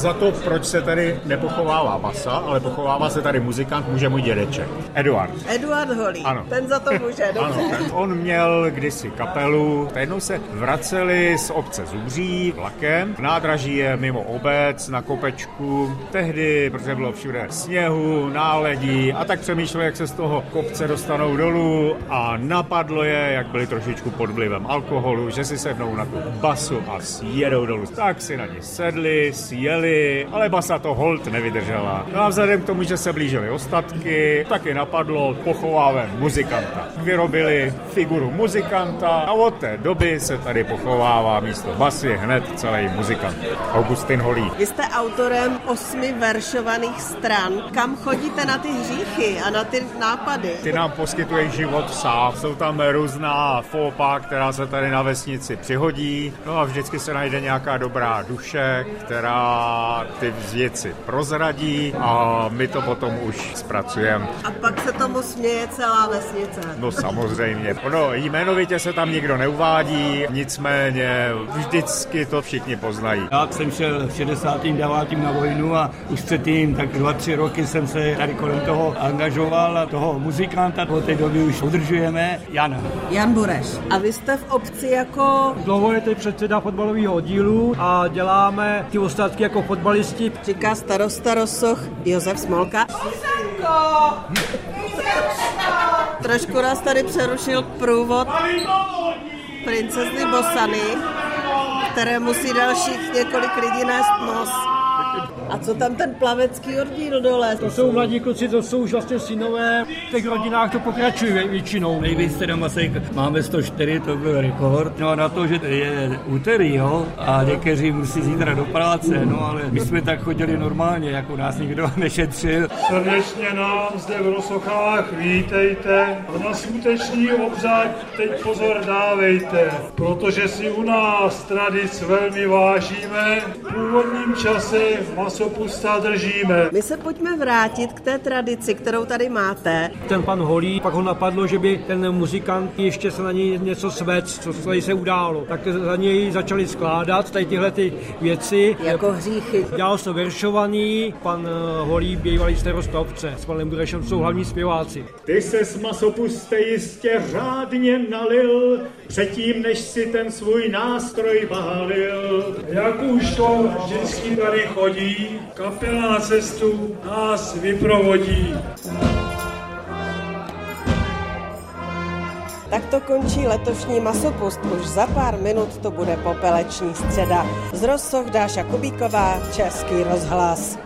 za to, proč se tady nepochovává basa, ale pochovává se tady muzikant, může můj dědeček. Eduard. Eduard Holý, Ano. ten za to může, dobře. Ano, on měl kdysi kapelu, jednou se vraceli z obce Zubří vlakem. Nádraží je mimo obec, na kopečku. Tehdy, protože bylo všude sněhu, náledí a tak přemýšleli, jak se z toho kopce dostanou dolů a napadlo je, jak byli trošičku pod vlivem alkoholu, že si sednou na tu basu a sjedou dolů. Tak si na ní sedli, sjeli, ale basa to hold nevydržela. No a vzhledem k tomu, že se blížily ostatky, taky napadlo pochováme muzikanta. Vyrobili figuru muzikanta a od té doby se tady pochovává místo basy hned celý muzikant. Augustin Holý. Vy jste autorem osmi veršovaných stran. Kam chodíte na ty hříchy a na ty nápady? Ty nám poskytuje život sám. Jsou tam různá fópa, která se tady na vesnici přihodí. No a vždycky se najde nějaká dobrá duše, která ty věci prozradí a my to potom už zpracujeme. A pak se tomu směje celá vesnice. No samozřejmě. Ono jmenovitě se tam nikdo neuvádí, nicméně vždycky to všichni poznají. Já jsem šel v 69. na vojnu a už předtím tak dva, tři roky jsem se tady kolem toho angažoval a toho muzikanta od té doby už udržujeme. Jana. Jan Bureš. A vy jste v obci jako, Dlouho je tady předseda fotbalového oddílu a děláme ty ostatky jako fotbalisti. říká starosta Rosoch Josef Smolka. Trošku nás tady přerušil průvod princezny Bosany, které musí dalších několik lidí nést nos. A co tam ten plavecký oddíl dole? To jsou mladí kluci, to jsou už vlastně synové. V těch rodinách to pokračuje vě- většinou. Nejvíc teda masek máme 104, to byl rekord. No a na to, že je úterý, jo, a někteří musí zítra do práce, no ale my jsme tak chodili normálně, jako nás nikdo nešetřil. Srdečně nám zde v Rosochách vítejte a na skutečný obřad teď pozor dávejte, protože si u nás tradic velmi vážíme, v původním čase masopusta držíme. My se pojďme vrátit k té tradici, kterou tady máte. Ten pan Holý, pak ho napadlo, že by ten muzikant ještě se na něj něco svec, co tady se událo. Tak za něj začali skládat tady tyhle ty věci. Jako hříchy. Dělal se veršovaný, pan eh, Holý, bývalý starosta obce. S panem Burešem jsou hlavní zpěváci. Ty se s masopuste jistě řádně nalil, předtím, než si ten svůj nástroj válil. Jak už to vždycky tady chodí, kapela na cestu nás vyprovodí. Tak to končí letošní masopust. Už za pár minut to bude popeleční středa. Z Rozsoch Dáša Kubíková, Český rozhlas.